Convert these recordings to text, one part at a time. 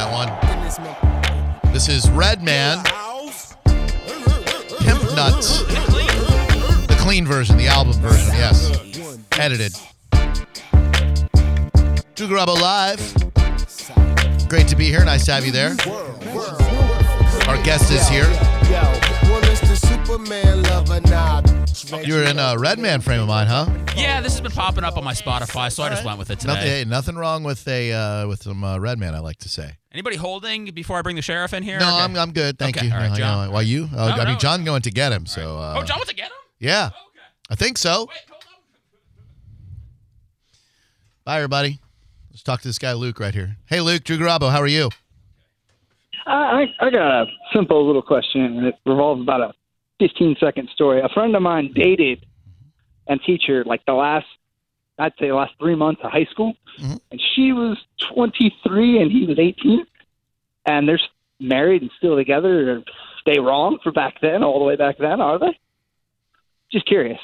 that one. This is Redman, Pimp Nuts. The clean version, the album version, yes. Edited. Drew Garabo Live. Great to be here. Nice to have you there. Our guest is here. You're in a Redman frame of mind, huh? Yeah, this has been popping up on my Spotify, so I just went with it today. Nothing, hey, nothing wrong with a uh, with some uh, Redman. I like to say. Anybody holding before I bring the sheriff in here? No, Okay. I'm, I'm good. Thank Okay, you. all right, No, John. no, Why you? Oh, No, I mean, no. John going to get him. So. Uh, oh, John wants to get him? Yeah, Okay. I think so. Wait. Bye, everybody. Let's talk to this guy, Luke, right here. Hey, Luke, Drew Garabo, how are you? I, I I got a simple little question, and it revolves about a 15 second story. A friend of mine dated and teacher like the last, I'd say, the last three months of high school, Mhm. and she was 23 and he was 18, and they're married and still together. Are they wrong for back then, all the way back then? Are they? Just curious.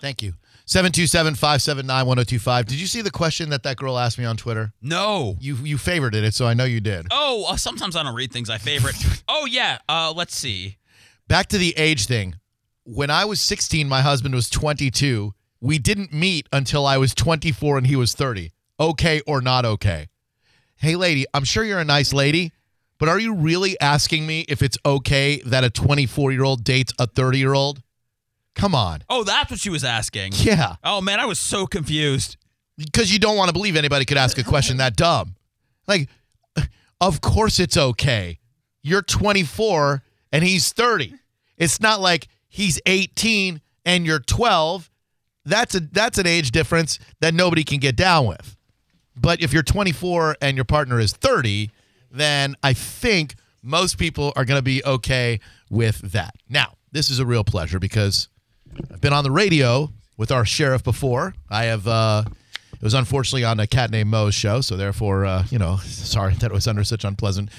Thank you. 727 579 1025. Did you see the question that that girl asked me on Twitter? No. You you favorited it, so I know you did. Oh, uh, sometimes I don't read things I favorite. oh, yeah. Uh, let's see. Back to the age thing. When I was 16, my husband was 22. We didn't meet until I was 24 and he was 30. Okay or not okay? Hey, lady, I'm sure you're a nice lady, but are you really asking me if it's okay that a 24 year old dates a 30 year old? Come on. Oh, that's what she was asking. Yeah. Oh, man, I was so confused. because you don't want to believe anybody could ask a question that dumb. Like, of course it's okay. You're 24 and he's 30. It's not like he's 18 and you're 12. That's a that's an age difference that nobody can get down with. But if you're 24 and your partner is 30, then I think most people are going to be okay with that. Now, this is a real pleasure because I've been on the radio with our sheriff before. I have. Uh, it was unfortunately on a cat named Mo's show, so therefore, uh, you know, sorry that it was under such unpleasant.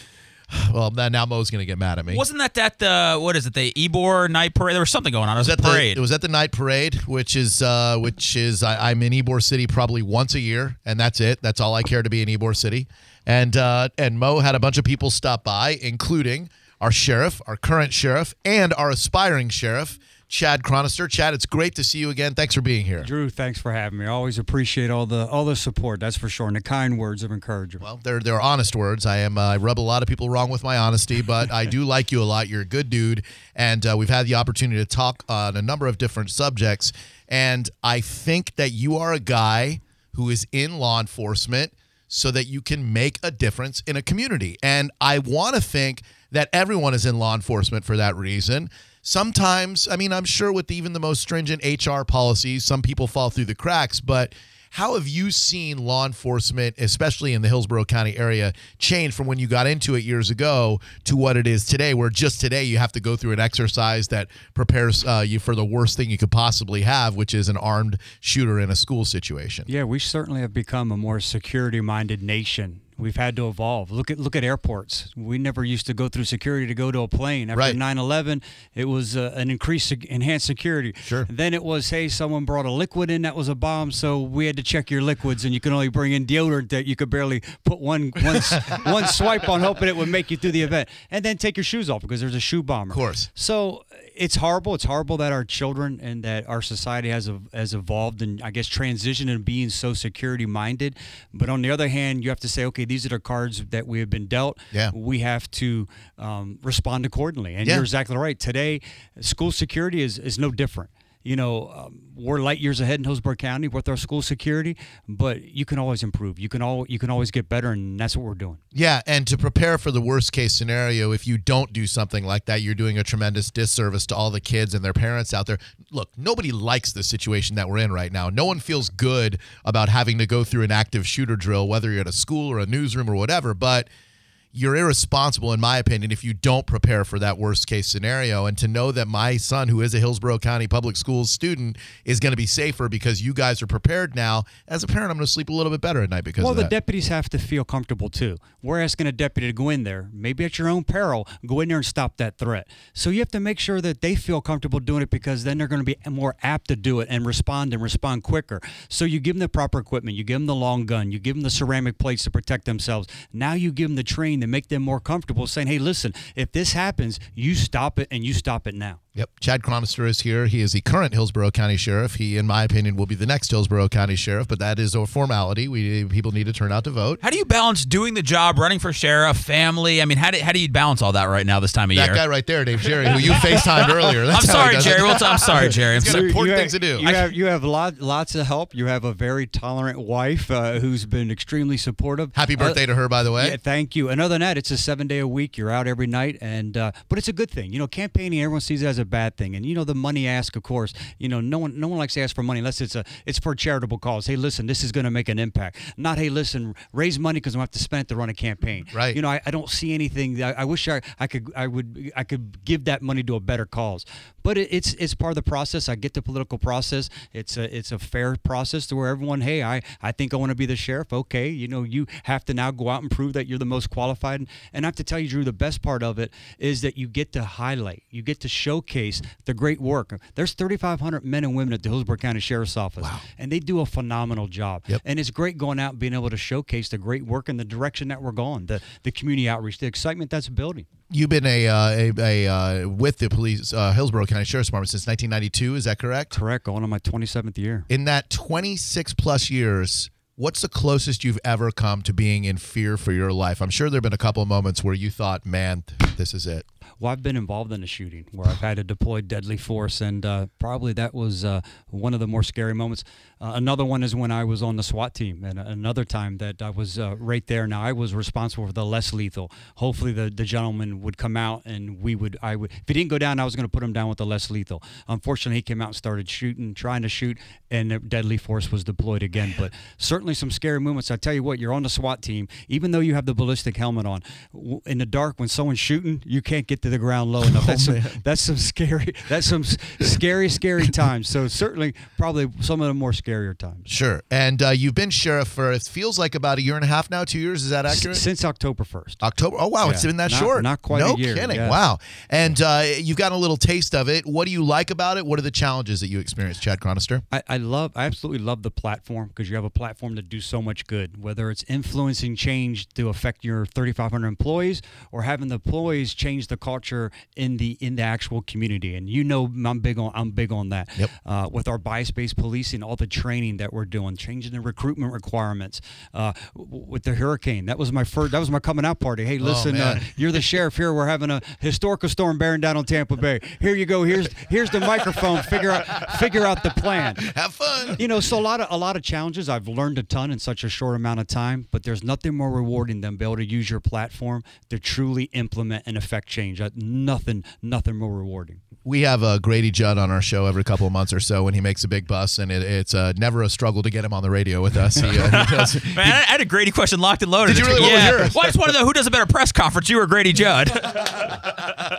Well, now Mo's going to get mad at me. Wasn't that that, the, what is it, the Ybor night parade? There was something going on. It was, was a at parade. the it was at the night parade, which is uh, which is I, I'm in Ybor City probably once a year, and that's it. That's all I care to be in Ybor City. And uh, and Mo had a bunch of people stop by, including our sheriff, our current sheriff, and our aspiring sheriff, Chad Chronister. Chad, it's great to see you again. Thanks for being here. Drew, thanks for having me. I always appreciate all the all the support. That's for sure, and the kind words of encouragement. Well, they're they're honest words. I am uh, I rub a lot of people wrong with my honesty, but I do like you a lot. You're a good dude, and uh, we've had the opportunity to talk on a number of different subjects. And I think that you are a guy who is in law enforcement so that you can make a difference in a community. And I want to think that everyone is in law enforcement for that reason. Sometimes, I mean, I'm sure with even the most stringent HR policies, some people fall through the cracks, but how have you seen law enforcement, especially in the Hillsborough County area, change from when you got into it years ago to what it is today? Where just today you have to go through an exercise that prepares uh, you for the worst thing you could possibly have, which is an armed shooter in a school situation. Yeah, we certainly have become a more security-minded nation. We've had to evolve. Look at look at airports. We never used to go through security to go to a plane. After Right. 9/11, it was uh, an increased enhanced security. Sure. Then it was, hey, someone brought a liquid in that was a bomb, so we had to check your liquids, and you can only bring in deodorant that you could barely put one one, one swipe on, hoping it would make you through the event, and then take your shoes off because there's a shoe bomber. Of course. So it's horrible. It's horrible that our children and that our society has has evolved and I guess transitioned into being so security minded. But on the other hand, you have to say, okay, these are the cards that we have been dealt. Yeah. We have to um, respond accordingly. And Yeah. you're exactly right. Today, school security is is no different. You know, um, we're light years ahead in Hillsborough County with our school security, but you can always improve. You can all you can always get better, and that's what we're doing. Yeah, and to prepare for the worst case scenario, if you don't do something like that, you're doing a tremendous disservice to all the kids and their parents out there. Look, nobody likes the situation that we're in right now. No one feels good about having to go through an active shooter drill, whether you're at a school or a newsroom or whatever, but you're irresponsible, in my opinion, if you don't prepare for that worst case scenario. And to know that my son, who is a Hillsborough County Public Schools student, is going to be safer because you guys are prepared now. As a parent, I'm going to sleep a little bit better at night because Well, the that. deputies have to feel comfortable too. We're asking a deputy to go in there, maybe at your own peril, go in there and stop that threat. So you have to make sure that they feel comfortable doing it because then they're going to be more apt to do it and respond and respond quicker. So you give them the proper equipment, you give them the long gun, you give them the ceramic plates to protect themselves. Now you give them the train to make them more comfortable, saying, "Hey, listen, if this happens, you stop it and you stop it now." Yep. Chad Chronister is here. He is the current Hillsborough County Sheriff. He, in my opinion, will be the next Hillsborough County Sheriff, but that is a formality. We people need to turn out to vote. How do you balance doing the job, running for sheriff, family? I mean, how do, how do you balance all that right now this time of That year? That guy right there, Dave Jerry, who you FaceTimed earlier. I'm That's how he sorry. Jerry. We'll t- I'm sorry, Jerry. I'm He's sorry. important you things to do. You have you have lot, lots of help. You have a very tolerant wife uh, who's been extremely supportive. Happy birthday to her, by the way. Yeah, thank you. And other than that, it's a seven day a week. You're out every night, and uh, but it's a good thing. You know, campaigning everyone sees it as a bad thing, and you know the money ask, of course. You know, no one no one likes to ask for money unless it's a it's for a charitable cause. Hey, listen, this is going to make an impact. Not hey, listen, raise money because I'm going to have to spend it to run a campaign. Right. You know, I, I don't see anything. I, I wish I, I could I would I could give that money to a better cause. But it, it's it's part of the process. I get the political process. It's a it's a fair process to where everyone, hey, I I think I want to be the sheriff. Okay, you know, you have to now go out and prove that you're the most qualified. And I have to tell you, Drew, the best part of it is that you get to highlight, you get to showcase the great work. There's 3,500 men and women at the Hillsborough County Sheriff's Office, and they do a phenomenal job. Yep. And it's great going out and being able to showcase the great work and the direction that we're going, the the community outreach, the excitement that's building. You've been a, uh, a, a uh, with the police uh, Hillsborough County Sheriff's Department since 1992. Is that correct? Correct, going on my 27th year. In that 26 plus years, what's the closest you've ever come to being in fear for your life? I'm sure there've been a couple of moments where you thought, "Man, this is it." Well, I've been involved in a shooting where I've had to deploy deadly force, and uh, probably that was uh, one of the more scary moments. Uh, another one is when I was on the SWAT team, and another time that I was uh, right there. Now I was responsible for the less lethal. Hopefully, the, the gentleman would come out, and we would. I would. If he didn't go down, I was going to put him down with the less lethal. Unfortunately, he came out and started shooting, trying to shoot, and deadly force was deployed again. But certainly some scary moments. I tell you what, you're on the SWAT team, even though you have the ballistic helmet on. In the dark, when someone's shooting, you can't get to the ground low enough. That's some, that's some scary. That's some scary, scary times. So certainly, probably some of the more scarier times. Sure. And uh, you've been sheriff for it feels like about a year and a half now, two years. Is that S- accurate? since October first. October. Oh wow, it's been that Not- short. not quite a no kidding. yes. Wow. And uh, you've gotten a little taste of it. What do you like about it? What are the challenges that you experience, Chad Chronister? I, I love, I absolutely love the platform because you have a platform to do so much good. Whether it's influencing change to affect your 3,500 employees or having the employees change the culture in the in the actual community. And you know, I'm big on I'm big on that. Yep. Uh, with our bias-based policing, all the training that we're doing, changing the recruitment requirements. Uh, with the hurricane, that was my first. That was my coming out party. Hey, listen, uh, you're the sheriff here. We're having a historical storm bearing down on Tampa Bay. Here you go. Here's here's the microphone. Figure out figure out the plan Have fun. you know, so a lot of a lot of challenges. I've learned a ton in such a short amount of time, but there's nothing more rewarding than be able to use your platform to truly implement and affect change. Uh, nothing, nothing more rewarding. We have uh, Grady Judd on our show every couple of months or so when he makes a big bus, and it, it's uh, never a struggle to get him on the radio with us. He, uh, he does, Man, I I had a Grady question locked and loaded. Did you really? What was yours? Well, I just want to know who does a better press conference, you or Grady Judd?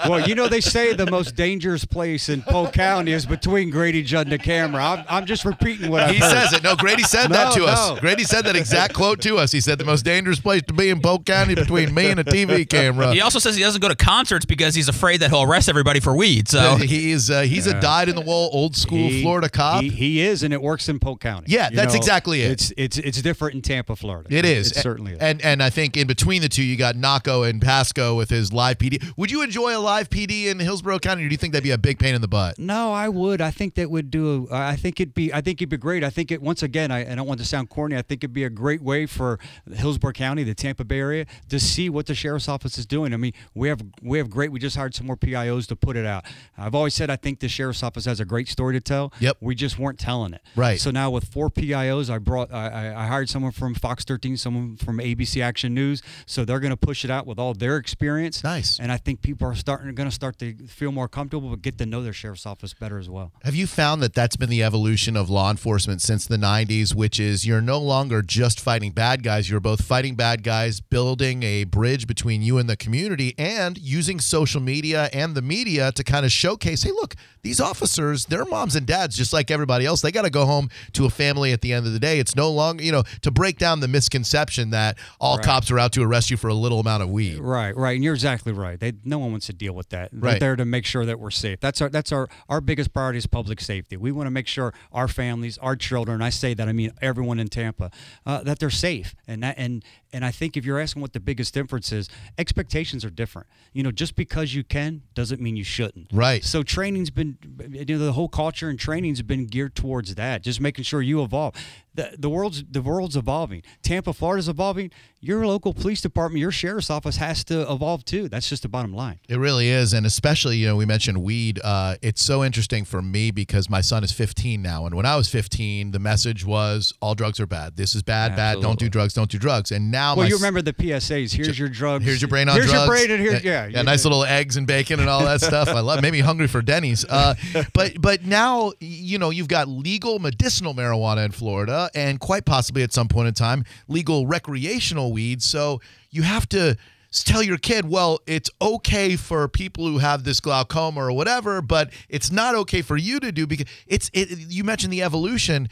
Well, you know, they say the most dangerous place in Polk County is between Grady Judd and the camera. I'm, I'm just repeating what I've he heard. says it. No, Grady said that No, to us. Grady said that exact quote to us. He said the most dangerous place to be in Polk County between me and a TV camera. He also says he doesn't go to concerts because he's afraid that he'll arrest everybody for weed. So he is uh, he's a dyed in the wool old school He- Florida cop. He, he is, and it works in Polk County. Yeah, You that's exactly it. It's it's it's different in Tampa, Florida. It is. It certainly is. And and I think in between the two, you got Nocco and Pasco with his live PD. Would you enjoy a live PD in Hillsborough County, or do you think that'd be a big pain in the butt? No, I would. I think that would do. I think it'd be. I think it'd be great. I think it. Once again, I, I don't want to sound corny. I think it'd be a great way for Hillsborough County, the Tampa Bay area, to see what the sheriff's office is doing. I mean, we have we have great. We just hired some more PIOs to put it out. I've always said I think the sheriff's office has a great story to tell. Yep. We just weren't telling it. Right. So now with four PIOs, I brought I, I- hired someone from Fox 13, someone from ABC Action News. So they're going to push it out with all their experience. Nice. And I think people are starting going to start to feel more comfortable, but get to know their sheriff's office better as well. Have you found that that's been the evolution of law enforcement since the 90s, which is you're no longer just fighting bad guys, you're both fighting bad guys, building a bridge between you and the community, and using social media and the media to kind of showcase hey, look, these officers, they're moms and dads just like everybody else. They got to go home to a family at the end of the day. It's no longer, you know, to break down the misconception that all Right. cops are out to arrest you for a little amount of weed. Right, right, and you're exactly right. They, no one wants to deal with that. They're Right. there to make sure that we're safe. That's our that's our our biggest priority is public safety. We want to make sure our families, our children. I say that I mean everyone in Tampa, uh, that they're safe. And that and and I think if you're asking what the biggest difference is, expectations are different. You know, just because you can doesn't mean you shouldn't. Right. So training's been, you know, the whole culture and training's been geared towards that. Just making sure you evolve. The, the world's the world's evolving. Tampa, Florida's evolving. Your local police department, your sheriff's office has to evolve too. That's just the bottom line. It really is, and especially you know we mentioned weed. Uh, it's so interesting for me because my son is 15 now, and when I was 15, the message was all drugs are bad. This is bad, bad. Don't do drugs. Don't do drugs. And now Well, you remember the PSAs. Here's your drugs. Here's your brain on here's drugs. Here's your brain, and here's yeah, yeah, nice little eggs and bacon and all that stuff. I love. Made me hungry for Denny's. Uh, but but now you know you've got legal medicinal marijuana in Florida, and quite possibly at some point in time legal recreational weed. So you have to tell your kid, well, it's okay for people who have this glaucoma or whatever, but it's not okay for you to do because it's. It, you mentioned the evolution.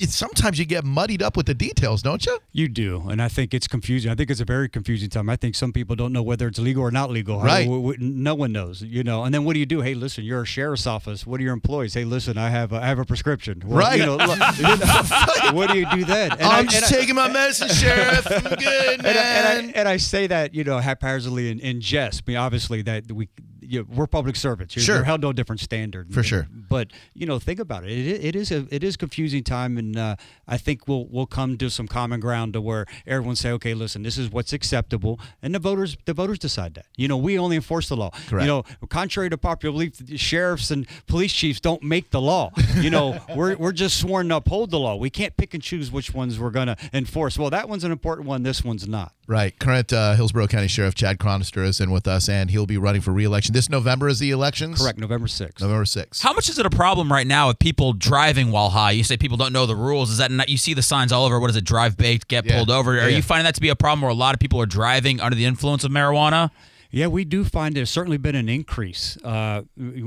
It's sometimes you get muddied up with the details, don't you? You do, and I think it's confusing. I think it's a very confusing time. I think some people don't know whether it's legal or not legal. Right. W- w- no one knows, you know. And then what do you do? Hey, listen, you're a sheriff's office. What are your employees? Hey, listen, I have a, I have a prescription. Well, Right. You know, look, you know, what do you do then? And I- I'm just and I- taking my medicine, sheriff. I'm good, and I, man. and, I, and I say that you know haphazardly in, in jest. I mean, obviously that we you we're public servants. You're, Sure. you're held to a different standard For sure. But you know, think about it. It, it is a it is confusing time, and uh, I think we'll we'll come to some common ground to where everyone say, okay, listen, this is what's acceptable, and the voters the voters decide that. You know, we only enforce the law. Correct. You know, contrary to popular belief, sheriffs and police chiefs don't make the law. You know, we're we're just sworn to uphold the law. We can't pick and choose which ones we're going to enforce. Well, that one's an important one. This one's not. Right. Current uh, Hillsborough County Sheriff Chad Chronister is in with us, and he'll be running for re-election. This November is the elections? Correct, November 6th. November 6th. How much is it a problem right now with people driving while high? You say people don't know the rules. Is that not, you see the signs all over? What is it? Drive baked, get Yeah. pulled over. Are Yeah. you finding that to be a problem where a lot of people are driving under the influence of marijuana? Yeah, we do find there's certainly been an increase. Uh,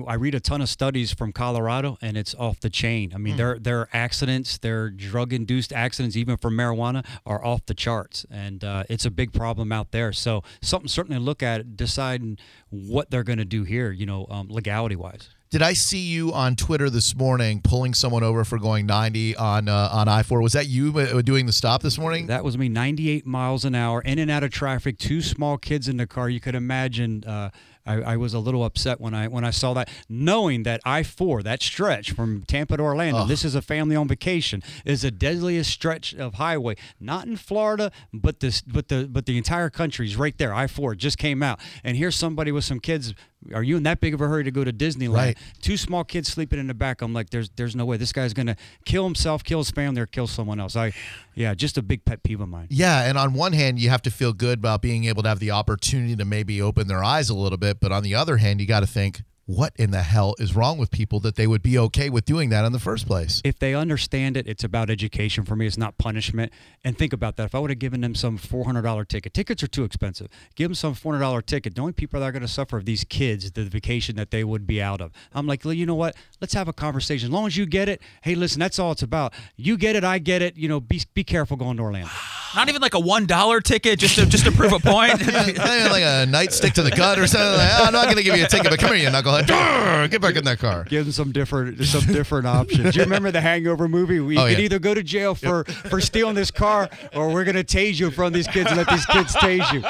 I read a ton of studies from Colorado, and it's off the chain. I mean, their their accidents, their drug-induced accidents, even from marijuana, are off the charts, and uh, it's a big problem out there. So something certainly to look at, deciding what they're going to do here. You know, um, legality-wise. Did I see you on Twitter this morning pulling someone over for going 90 on uh, on I-4? Was that you uh, doing the stop this morning? That was me, 98 miles an hour, in and out of traffic, two small kids in the car. You could imagine. Uh, I, I was a little upset when I when I saw that, knowing that I four that stretch from Tampa to Orlando. This is a family on vacation. Is the deadliest stretch of highway, not in Florida, but this but the but the entire country is right there. I four just came out, and here's somebody with some kids. Are you in that big of a hurry to go to Disneyland? Right. Two small kids sleeping in the back. I'm like, there's there's no way this guy's gonna kill himself, kill his family, or kill someone else. I, yeah, just a big pet peeve of mine. Yeah, and on one hand, you have to feel good about being able to have the opportunity to maybe open their eyes a little bit, but on the other hand, you got to think, what in the hell is wrong with people that they would be okay with doing that in the first place? if they understand it, it's about education for me. It's not punishment. And think about that. If I would have given them some four hundred dollar ticket, tickets are too expensive. Give them some four hundred dollar ticket. The only people that are going to suffer are these kids, the vacation that they would be out of. I'm like, well, you know what? Let's have a conversation. As long as you get it, hey, listen, that's all it's about. You get it, I get it. You know, be be careful going to Orlando. Not even like a one dollar ticket just to just to prove a point. Not even like a nightstick to the gut or something like oh, I'm not going to give you a ticket, but come here, you knucklehead. Get back in that car. Give them some different some different options. Do you remember the Hangover movie? We Oh, could yeah. either go to jail for for stealing this car, or we're going to tase you in front of these kids and let these kids tase you.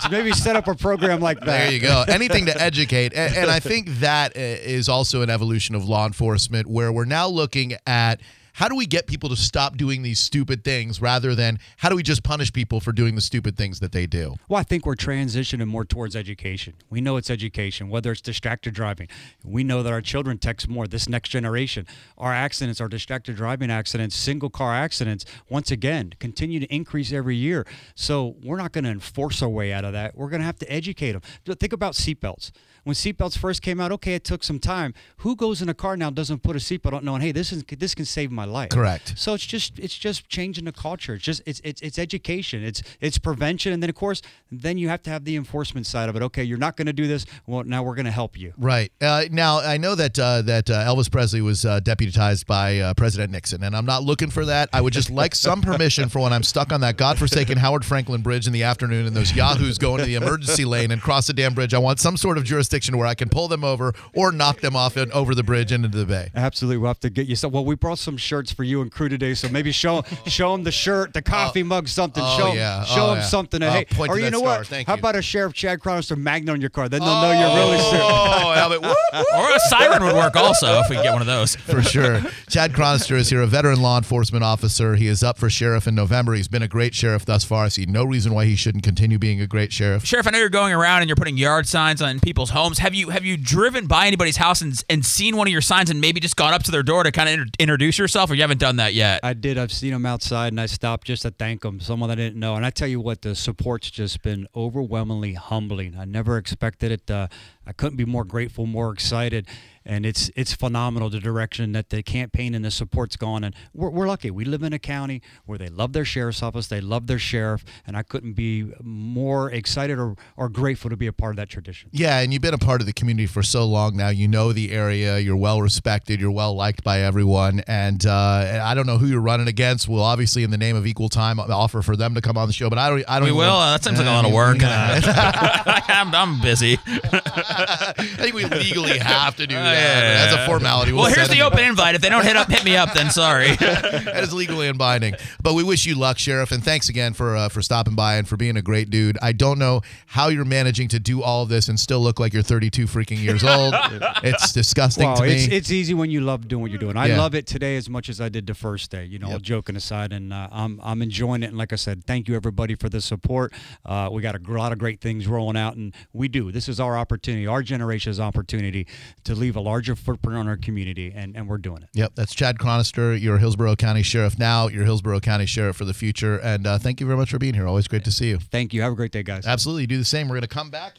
So maybe set up a program like that. There you go. Anything to educate. And, and I think that uh, also an evolution of law enforcement where we're now looking at how do we get people to stop doing these stupid things rather than how do we just punish people for doing the stupid things that they do? Well, I think we're transitioning more towards education. We know it's education, whether it's distracted driving. We know that our children text more. This next generation, our accidents, our distracted driving accidents, single car accidents, once again, continue to increase every year. So we're not going to enforce our way out of that. We're going to have to educate them. Think about seatbelts. When seatbelts first came out, okay, it took some time. Who goes in a car now doesn't put a seatbelt on, knowing, hey, this is this can save my life. Correct. So it's just it's just changing the culture. It's just it's it's it's education. It's it's prevention, and then of course, then you have to have the enforcement side of it. Okay, you're not going to do this. Well, now we're going to help you. Right uh, now, I know that uh, that uh, Elvis Presley was uh, deputized by uh, President Nixon, and I'm not looking for that. I would just like some permission for when I'm stuck on that godforsaken Howard Frankland Bridge in the afternoon, and those yahoos go into the emergency lane and cross the damn bridge. I want some sort of jurisdiction where I can pull them over or knock them off and over the bridge and into the bay. Absolutely, we'll have to get you some. Well, we brought some shirts for you and crew today, so maybe show show them the shirt, the coffee oh. mug, something. oh, show 'em- yeah. show Oh, them yeah. something. Oh, hey, point to or you that know scar. what? Thank How you. about a Sheriff Chad Chronister magnet on your car? Then they'll know you're really oh, serious. Oh, Albert, woo, woo. Or a siren would work also if we could get one of those. for sure. Chad Chronister is here, a veteran law enforcement officer. He is up for sheriff in November. He's been a great sheriff thus far. I see no reason why he shouldn't continue being a great sheriff. Sheriff, I know you're going around and you're putting yard signs on people's homes. Have you have you driven by anybody's house and, and seen one of your signs and maybe just gone up to their door to kind of inter- introduce yourself, or you haven't done that yet? I did. I've seen them outside, and I stopped just to thank them. Someone I didn't know, and I tell you what, the support's just been overwhelmingly humbling. I never expected it. Uh, I couldn't be more grateful, more excited, and it's it's phenomenal the direction that the campaign and the support's gone. And we're, we're lucky. We live in a county where they love their sheriff's office, they love their sheriff, and I couldn't be more excited or, or grateful to be a part of that tradition. Yeah, and you've been a part of the community for so long now. You know the area. You're well respected. You're well liked by everyone. And uh, I don't know who you're running against. We'll obviously, in the name of equal time, offer for them to come on the show. But I don't. I don't. we even will. want- Uh, that seems like a lot of work. yeah. I'm, I'm busy. I think we legally have to do that. Yeah, As a formality. Well, here's the it. open invite. If they don't hit up, hit me up. Then sorry. that is legally unbinding. But we wish you luck, Sheriff, and thanks again for uh, for stopping by and for being a great dude. I don't know how you're managing to do all of this and still look like you're 32 freaking years old. it's disgusting Wow, to me. it's it's easy when you love doing what you're doing. I Yeah. love it today as much as I did the first day. You know, Yep. joking aside, and uh, I'm I'm enjoying it. And like I said, thank you everybody for the support. Uh, we got a lot of great things rolling out, and we do. This is our opportunity, our generation's opportunity to leave a larger footprint on our community, and, and we're doing it. Yep, that's Chad Chronister, your Hillsborough County Sheriff now, your Hillsborough County Sheriff for the future. And uh, thank you very much for being here. Always great to see you. Thank you. Have a great day, guys. Absolutely. Do the same. We're going to come back.